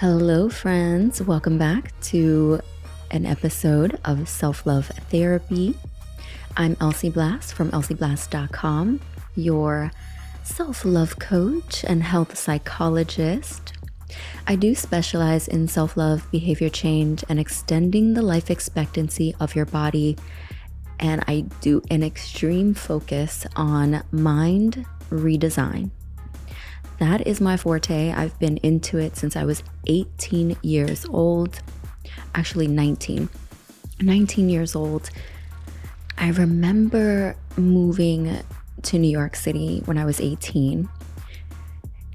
Hello, friends. Welcome back to an episode of Self Love Therapy. I'm Elsie Blast from elsieblast.com, your self love coach and health psychologist. I do specialize in self love, behavior change, and extending the life expectancy of your body. And I do an extreme focus on mind redesign. That is my forte. I've been into it since I was 18 years old, actually 19. 19 years old. I remember moving to New York City when I was 18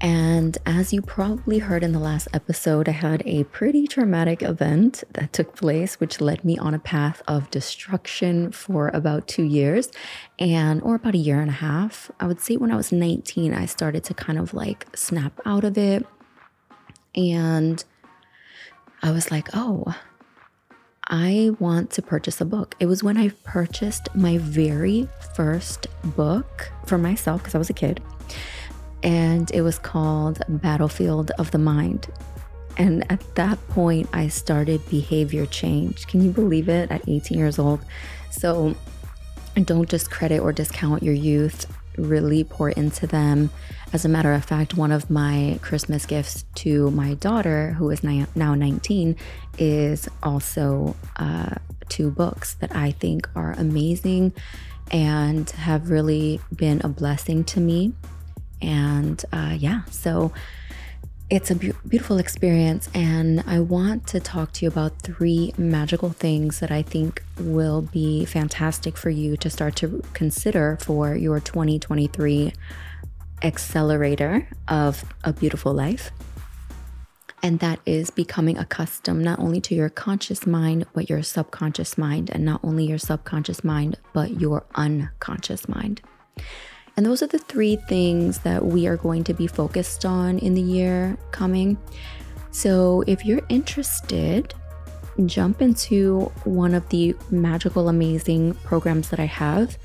and as you probably heard in the last episode, I had a pretty traumatic event that took place, which led me on a path of destruction for about two years and, or about a year and a half. I would say when I was 19, I started to kind of like snap out of it. And I was like, oh, I want to purchase a book. It was when I purchased my very first book for myself because I was a kid and it was called Battlefield of the Mind. And at that point, I started behavior change. Can you believe it? At 18 years old. So don't discredit or discount your youth, really pour into them. As a matter of fact, one of my Christmas gifts to my daughter, who is now 19, is also uh, two books that I think are amazing and have really been a blessing to me. And uh, yeah, so it's a be- beautiful experience. And I want to talk to you about three magical things that I think will be fantastic for you to start to consider for your 2023 accelerator of a beautiful life. And that is becoming accustomed not only to your conscious mind, but your subconscious mind, and not only your subconscious mind, but your unconscious mind. And those are the three things that we are going to be focused on in the year coming. So if you're interested, jump into one of the magical, amazing programs that I have.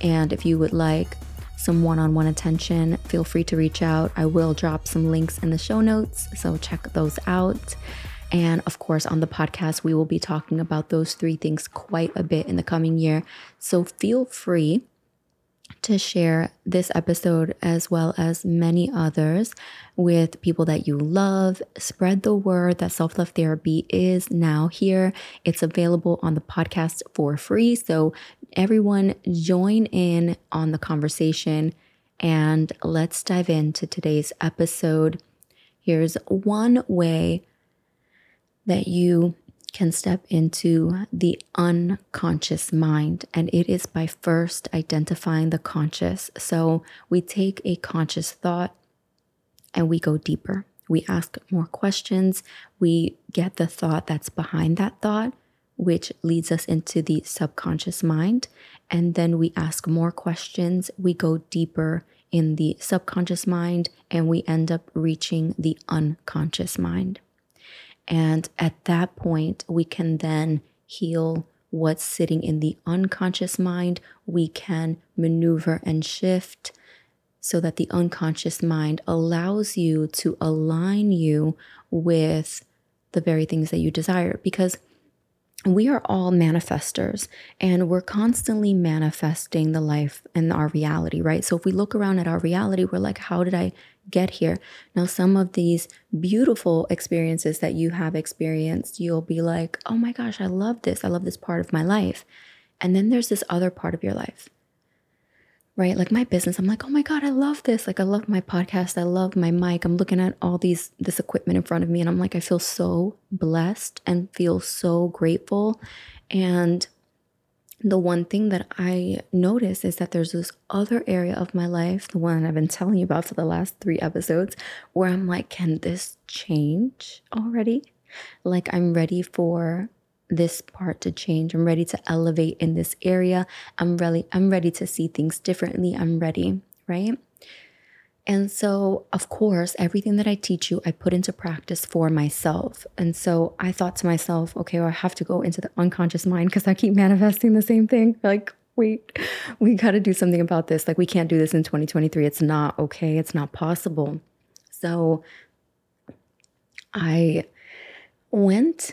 And if you would like some one on one attention, feel free to reach out. I will drop some links in the show notes, so check those out. And of course, on the podcast, we will be talking about those three things quite a bit in the coming year. So feel free to share this episode as well as many others with people that you love. Spread the word that self love therapy is now here. It's available on the podcast for free. So, everyone, join in on the conversation and let's dive into today's episode. Here's one way that you can step into the unconscious mind, and it is by first identifying the conscious. So we take a conscious thought and we go deeper. We ask more questions. We get the thought that's behind that thought, which leads us into the subconscious mind. And then we ask more questions. We go deeper in the subconscious mind and we end up reaching the unconscious mind. And at that point, we can then heal what's sitting in the unconscious mind. We can maneuver and shift so that the unconscious mind allows you to align you with the very things that you desire. Because we are all manifestors and we're constantly manifesting the life and our reality, right? So if we look around at our reality, we're like, how did I get here? Now, some of these beautiful experiences that you have experienced, you'll be like, oh my gosh, I love this. I love this part of my life. And then there's this other part of your life right? Like my business, I'm like, oh my God, I love this. Like I love my podcast. I love my mic. I'm looking at all these this equipment in front of me and I'm like, I feel so blessed and feel so grateful. And the one thing that I notice is that there's this other area of my life, the one I've been telling you about for the last three episodes, where I'm like, can this change already? Like I'm ready for this part to change. I'm ready to elevate in this area. I'm really I'm ready to see things differently. I'm ready, right? And so, of course, everything that I teach you, I put into practice for myself. And so I thought to myself, okay, well, I have to go into the unconscious mind because I keep manifesting the same thing. Like, wait, we got to do something about this. Like, we can't do this in 2023. It's not okay. It's not possible. So I went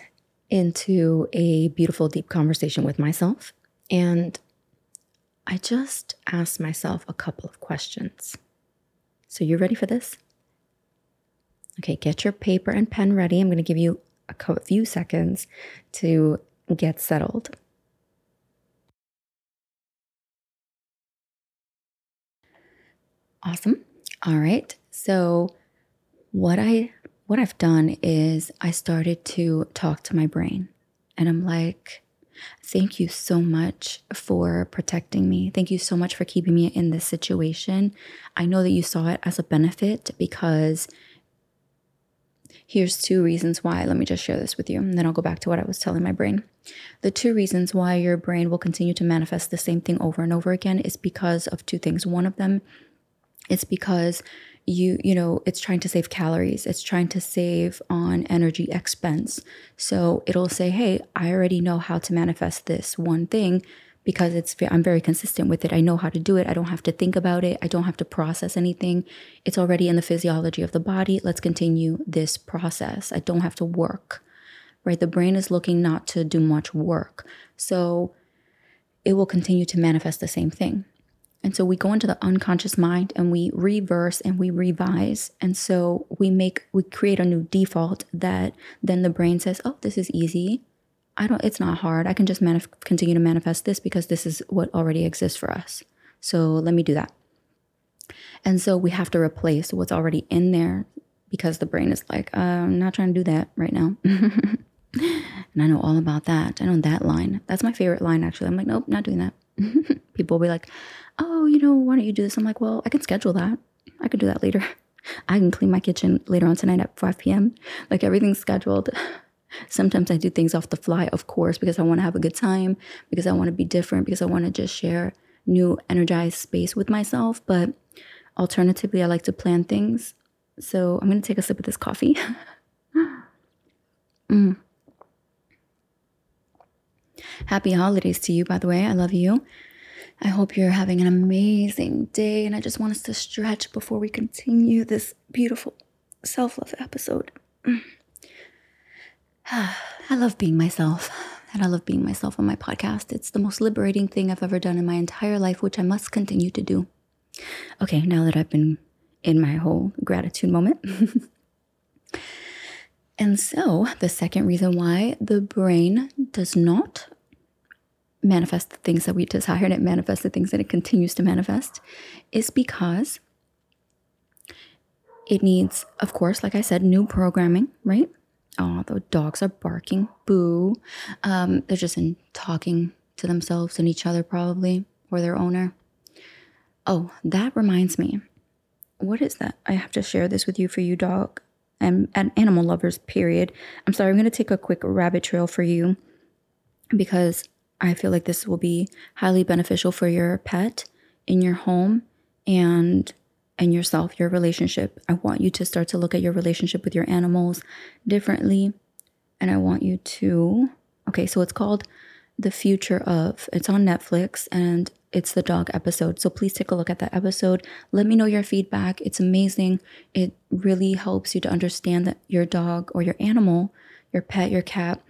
into a beautiful, deep conversation with myself and I just asked myself a couple of questions. So, you ready for this? Okay, get your paper and pen ready. I'm going to give you a few seconds to get settled. Awesome. All right. So what I what I've done is I started to talk to my brain and I'm like thank you so much for protecting me. Thank you so much for keeping me in this situation. I know that you saw it as a benefit because Here's two reasons why. Let me just share this with you, and then I'll go back to what I was telling my brain. The two reasons why your brain will continue to manifest the same thing over and over again is because of two things. One of them it's because you you know it's trying to save calories it's trying to save on energy expense so it'll say hey i already know how to manifest this one thing because it's I'm very consistent with it. I know how to do it. I don't have to think about it. I don't have to process anything. It's already in the physiology of the body. Let's continue this process. I don't have to work. Right? The brain is looking not to do much work. So it will continue to manifest the same thing. And so we go into the unconscious mind and we reverse and we revise. And so we make, we create a new default that then the brain says, oh, this is easy. I don't, it's not hard. I can just manif- continue to manifest this because this is what already exists for us. So let me do that. And so we have to replace what's already in there because the brain is like, uh, I'm not trying to do that right now. and I know all about that. I know that line. That's my favorite line, actually. I'm like, nope, not doing that. People will be like, oh, you know, why don't you do this? I'm like, well, I can schedule that. I could do that later. I can clean my kitchen later on tonight at 5 p.m. Like everything's scheduled. Sometimes I do things off the fly, of course, because I want to have a good time, because I want to be different, because I want to just share new energized space with myself. But alternatively, I like to plan things. So I'm going to take a sip of this coffee. mm. Happy holidays to you, by the way. I love you. I hope you're having an amazing day. And I just want us to stretch before we continue this beautiful self love episode. I love being myself. And I love being myself on my podcast. It's the most liberating thing I've ever done in my entire life, which I must continue to do. Okay, now that I've been in my whole gratitude moment. and so, the second reason why the brain does not manifest the things that we desire and it manifests the things that it continues to manifest is because it needs, of course, like I said, new programming, right? oh, the dogs are barking, boo. Um, they're just in talking to themselves and each other, probably, or their owner. Oh, that reminds me. What is that? I have to share this with you for you, dog and, and animal lovers, period. I'm sorry, I'm going to take a quick rabbit trail for you because I feel like this will be highly beneficial for your pet in your home and and yourself, your relationship. I want you to start to look at your relationship with your animals differently. And I want you to, okay, so it's called The Future of, it's on Netflix and it's the dog episode. So please take a look at that episode. Let me know your feedback. It's amazing. It really helps you to understand that your dog or your animal, your pet, your cat,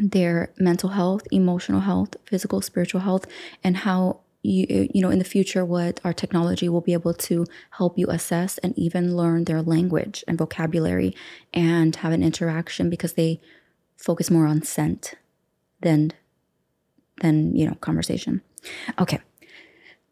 their mental health, emotional health, physical, spiritual health, and how you you know in the future what our technology will be able to help you assess and even learn their language and vocabulary and have an interaction because they focus more on scent than than you know conversation. Okay.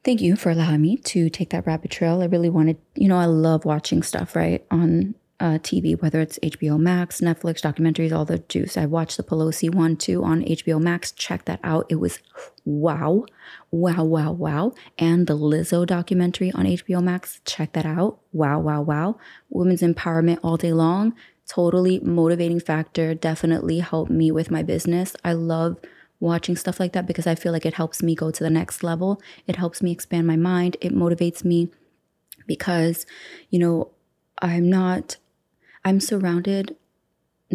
Thank you for allowing me to take that rabbit trail. I really wanted you know i love watching stuff right on uh, TV, whether it's HBO Max, Netflix, documentaries, all the juice. I watched the Pelosi one too on HBO Max. Check that out. It was wow, wow, wow, wow. And the Lizzo documentary on HBO Max. Check that out. Wow, wow, wow. Women's empowerment all day long. Totally motivating factor. Definitely helped me with my business. I love watching stuff like that because I feel like it helps me go to the next level. It helps me expand my mind. It motivates me because, you know, I'm not I'm surrounded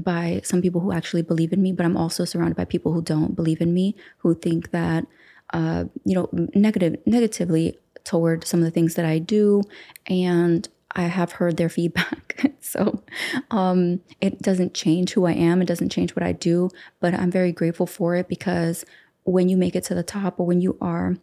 by some people who actually believe in me, but I'm also surrounded by people who don't believe in me, who think that, uh, you know, negative, negatively toward some of the things that I do. And I have heard their feedback. so um, it doesn't change who I am, it doesn't change what I do, but I'm very grateful for it because when you make it to the top or when you are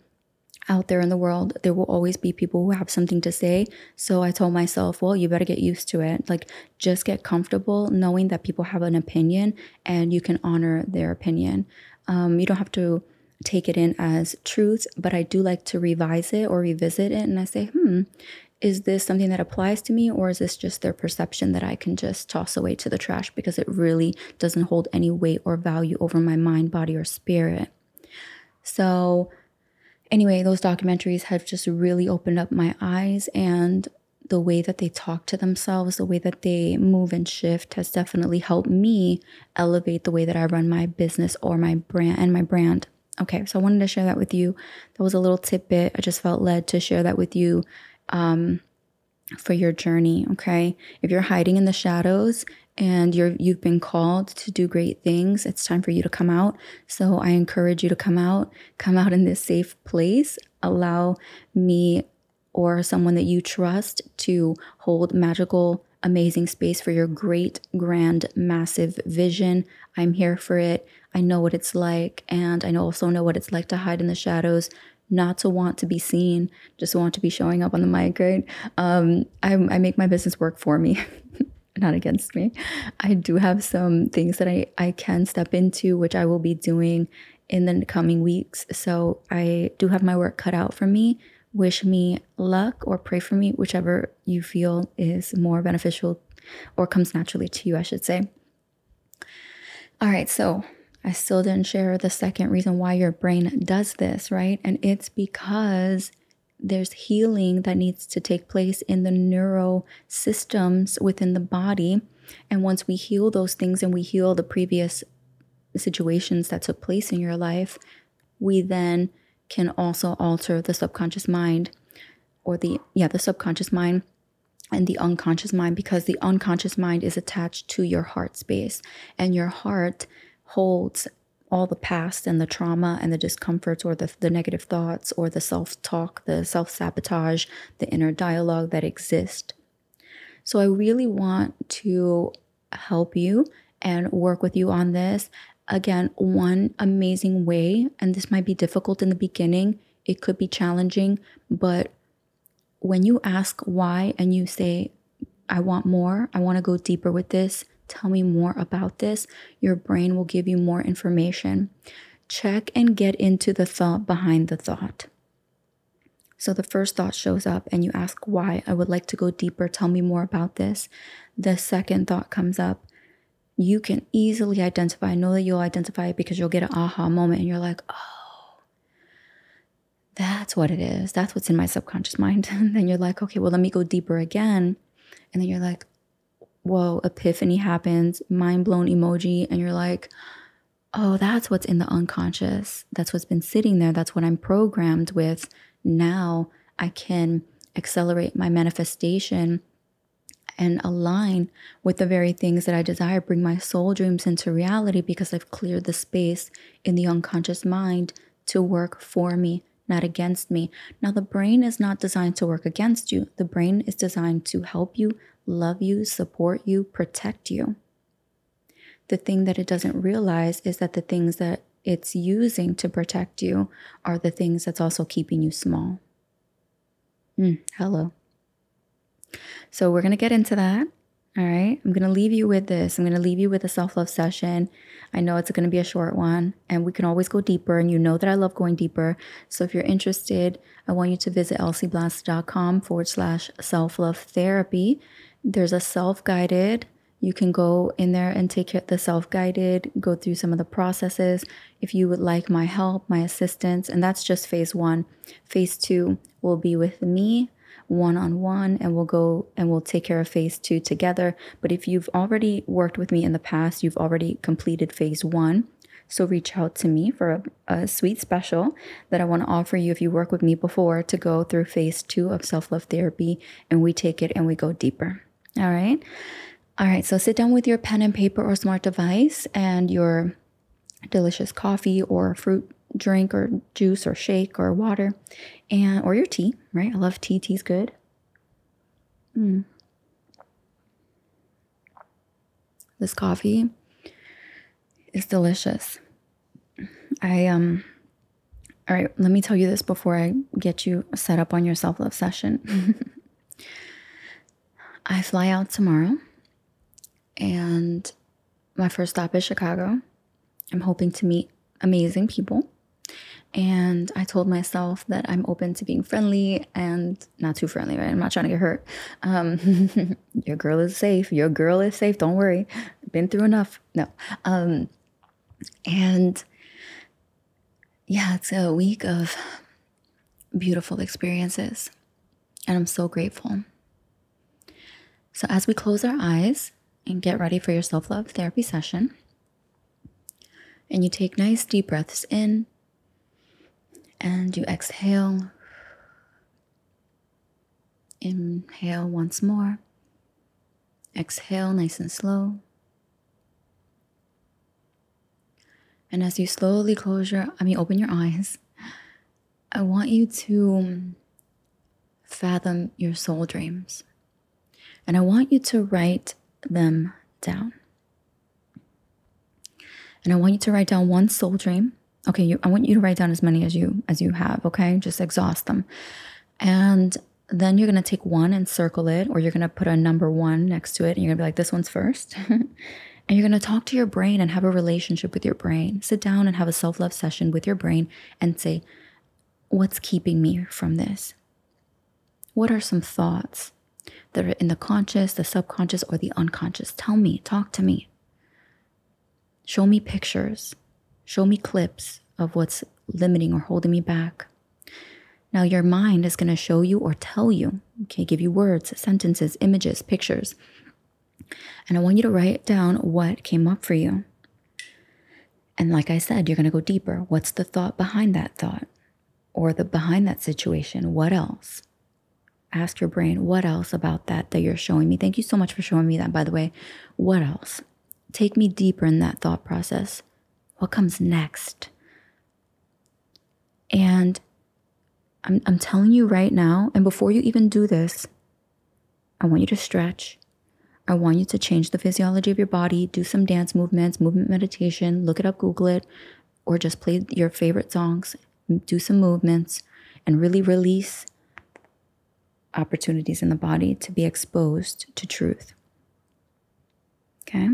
out there in the world, there will always be people who have something to say. So I told myself, well, you better get used to it. Like, just get comfortable knowing that people have an opinion and you can honor their opinion. Um, you don't have to take it in as truth, but I do like to revise it or revisit it. And I say, hmm, is this something that applies to me or is this just their perception that I can just toss away to the trash because it really doesn't hold any weight or value over my mind, body, or spirit? So, anyway, those documentaries have just really opened up my eyes and the way that they talk to themselves, the way that they move and shift has definitely helped me elevate the way that I run my business or my brand and my brand. Okay, so I wanted to share that with you. That was a little tidbit. I just felt led to share that with you um, for your journey. Okay, if you're hiding in the shadows and you're you've been called to do great things, it's time for you to come out. So I encourage you to come out, come out in this safe place. Allow me or someone that you trust to hold magical amazing space for your great, grand, massive vision. I'm here for it. I know what it's like. And I also know what it's like to hide in the shadows, not to want to be seen, just want to be showing up on the mic, right? Um, I, I make my business work for me. not against me. I do have some things that I, I can step into, which I will be doing in the coming weeks. So I do have my work cut out for me. Wish me luck or pray for me, whichever you feel is more beneficial or comes naturally to you, I should say. All right, so I still didn't share the second reason why your brain does this, right? And it's because there's healing that needs to take place in the neuro systems within the body. And once we heal those things and we heal the previous situations that took place in your life, we then can also alter the subconscious mind or the, yeah, the subconscious mind and the unconscious mind because the unconscious mind is attached to your heart space and your heart holds all the past and the trauma and the discomforts or the, the negative thoughts or the self talk, the self sabotage, the inner dialogue that exist. So, I really want to help you and work with you on this. Again, one amazing way, and this might be difficult in the beginning, it could be challenging, but when you ask why and you say, I want more, I want to go deeper with this, tell me more about this, your brain will give you more information. Check and get into the thought behind the thought. So the first thought shows up and you ask why. I would like to go deeper. Tell me more about this. The second thought comes up. You can easily identify. I know that you'll identify it because you'll get an aha moment and you're like, oh, that's what it is. That's what's in my subconscious mind. And then you're like, okay, well, let me go deeper again. And then you're like, whoa, epiphany happens, mind blown emoji, and you're like, oh, that's what's in the unconscious. That's what's been sitting there. That's what I'm programmed with. Now I can accelerate my manifestation and align with the very things that I desire, bring my soul dreams into reality because I've cleared the space in the unconscious mind to work for me, not against me. Now, the brain is not designed to work against you, the brain is designed to help you love you, support you, protect you. The thing that it doesn't realize is that the things that it's using to protect you are the things that's also keeping you small. Mm, hello. So, we're going to get into that. All right. I'm going to leave you with this. I'm going to leave you with a self love session. I know it's going to be a short one, and we can always go deeper. And you know that I love going deeper. So, if you're interested, I want you to visit elsieblast.com forward slash self love therapy. There's a self guided. You can go in there and take the self guided, go through some of the processes. If you would like my help, my assistance, and that's just phase one. Phase two will be with me one on one, and we'll go and we'll take care of phase two together. But if you've already worked with me in the past, you've already completed phase one. So reach out to me for a, a sweet special that I want to offer you if you work with me before to go through phase two of self love therapy, and we take it and we go deeper. All right. All right. So sit down with your pen and paper or smart device and your delicious coffee or fruit drink or juice or shake or water and or your tea, right? I love tea. Tea's good. Mm. This coffee is delicious. I um all right, let me tell you this before I get you set up on your self-love session. I fly out tomorrow and my first stop is Chicago. I'm hoping to meet amazing people. And I told myself that I'm open to being friendly and not too friendly, right? I'm not trying to get hurt. Um, your girl is safe. Your girl is safe. Don't worry. Been through enough. No. Um, and yeah, it's a week of beautiful experiences. And I'm so grateful. So, as we close our eyes and get ready for your self love therapy session, and you take nice deep breaths in and you exhale. Inhale once more. Exhale nice and slow. And as you slowly close your, I mean, open your eyes, I want you to fathom your soul dreams. And I want you to write them down. And I want you to write down one soul dream okay you, i want you to write down as many as you as you have okay? Just exhaust them. And then you're going to take one and circle it or you're going to put a number one next to it and you're going to be like this one's first. And you're going to talk to your brain and have a relationship with your brain. Sit down and have a self-love session with your brain and say what's keeping me from this? What are some thoughts that are in the conscious the subconscious or the unconscious? Tell me talk to me. Show me pictures Show me clips of what's limiting or holding me back. Now, your mind is going to show you or tell you, okay, give you words, sentences, images, pictures. And I want you to write down what came up for you. And like I said, you're going to go deeper. What's the thought behind that thought or the behind that situation? What else? Ask your brain, what else about that that you're showing me? Thank you so much for showing me that, by the way. What else? Take me deeper in that thought process. What comes next? And I'm, I'm telling you right now, and before you even do this, I want you to stretch. I want you to change the physiology of your body, do some dance movements, movement meditation, look it up, Google it, or just play your favorite songs, do some movements, and really release opportunities in the body to be exposed to truth. Okay?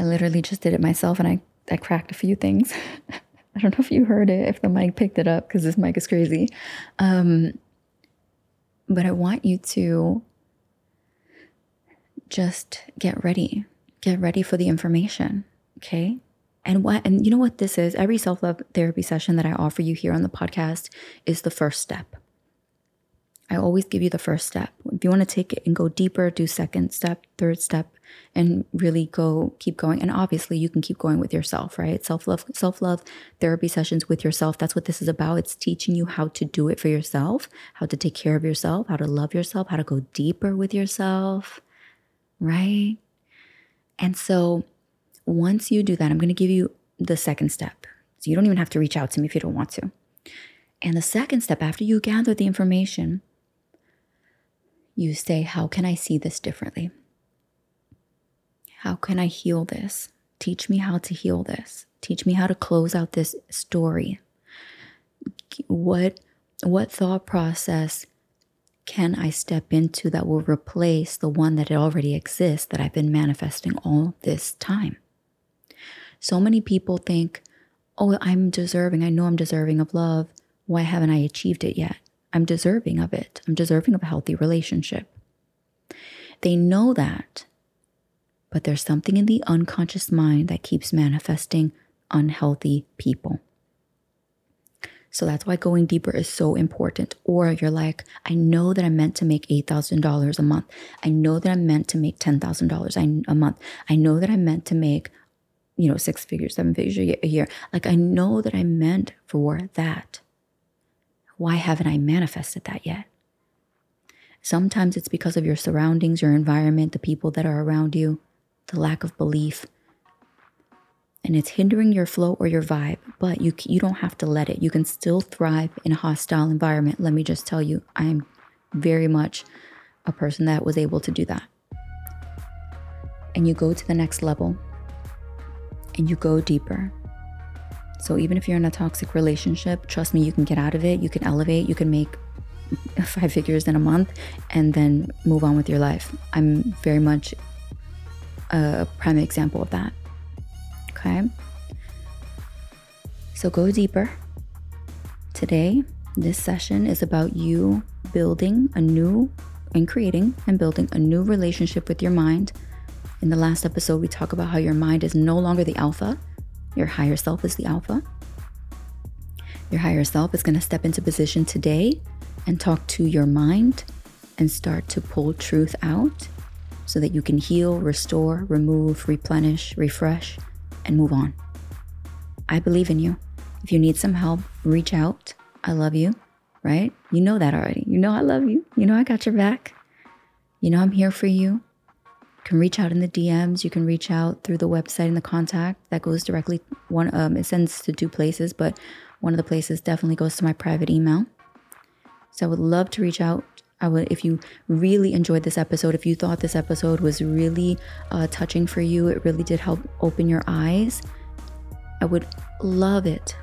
I literally just did it myself and I, I cracked a few things. I don't know if you heard it, if the mic picked it up, because this mic is crazy. Um, but I want you to just get ready. Get ready for the information. Okay. And what and you know what this is? Every self-love therapy session that I offer you here on the podcast is the first step. I always give you the first step. If you want to take it and go deeper, do second step, third step, and really go keep going. And obviously, you can keep going with yourself, right? Self love, self love therapy sessions with yourself. That's what this is about. It's teaching you how to do it for yourself, how to take care of yourself, how to love yourself, how to go deeper with yourself, right? And so, once you do that, I'm going to give you the second step. So, you don't even have to reach out to me if you don't want to. And the second step, after you gather the information, you say, How can I see this differently? How can I heal this? Teach me how to heal this. Teach me how to close out this story. What what thought process can I step into that will replace the one that already exists that I've been manifesting all this time? So many people think, oh, I'm deserving. I know I'm deserving of love. Why haven't I achieved it yet? I'm deserving of it. I'm deserving of a healthy relationship. They know that, but there's something in the unconscious mind that keeps manifesting unhealthy people. So that's why going deeper is so important. Or you're like, I know that I'm meant to make $8,000 a month. I know that I'm meant to make $10,000 a month. I know that I'm meant to make, you know, six figures, seven figures a year. Like, I know that I'm meant for that. Why haven't I manifested that yet? Sometimes it's because of your surroundings, your environment, the people that are around you the lack of belief. And it's hindering your flow or your vibe, but you, you don't have to let it. You can still thrive in a hostile environment. Let me just tell you, I'm very much a person that was able to do that. And you go to the next level and you go deeper. So even if you're in a toxic relationship, trust me, you can get out of it, you can elevate, you can make five figures in a month and then move on with your life. I'm very much a prime example of that. Okay. So go deeper. Today, this session is about you building a new and creating and building a new relationship with your mind. In the last episode, we talk about how your mind is no longer the alpha, your higher self is the alpha. Your higher self is going to step into position today and talk to your mind and start to pull truth out so that you can heal, restore, remove, replenish, refresh, and move on. I believe in you. If you need some help, reach out. I love you, right? You know that already. You know I love you. You know I got your back. You know I'm here for you. Can reach out in the DMs. You can reach out through the website and the contact that goes directly. One um, it sends to two places, but one of the places definitely goes to my private email. So I would love to reach out I would, if you really enjoyed this episode, if you thought this episode was really uh, touching for you, it really did help open your eyes. I would love it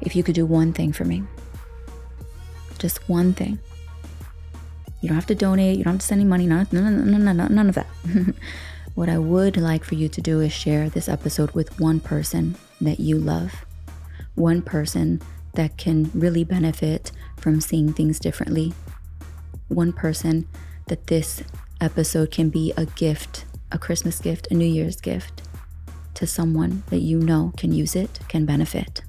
if you could do one thing for me. Just one thing. You don't have to donate. You don't have to send any money. None, none, none, none, none of that. what I would like for you to do is share this episode with one person that you love, one person that can really benefit from seeing things differently. One person that this episode can be a gift, a Christmas gift, a New Year's gift to someone that you know can use it, can benefit.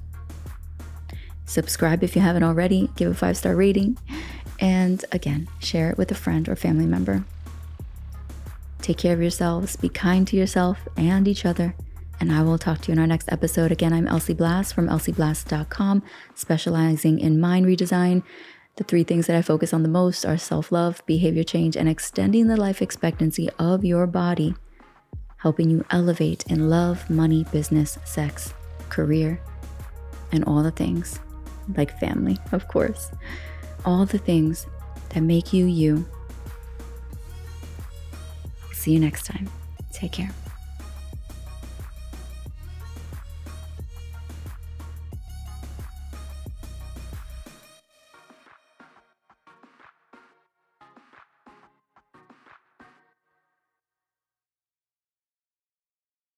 Subscribe if you haven't already, give a five star rating, and again, share it with a friend or family member. Take care of yourselves, be kind to yourself and each other and I will talk to you in our next episode. Again, I'm Elsie Blast from elsieblast.com, specializing in mind redesign. The three things that I focus on the most are self love, behavior change, and extending the life expectancy of your body, helping you elevate in love, money, business, sex, career, and all the things like family, of course. All the things that make you you. See you next time. Take care.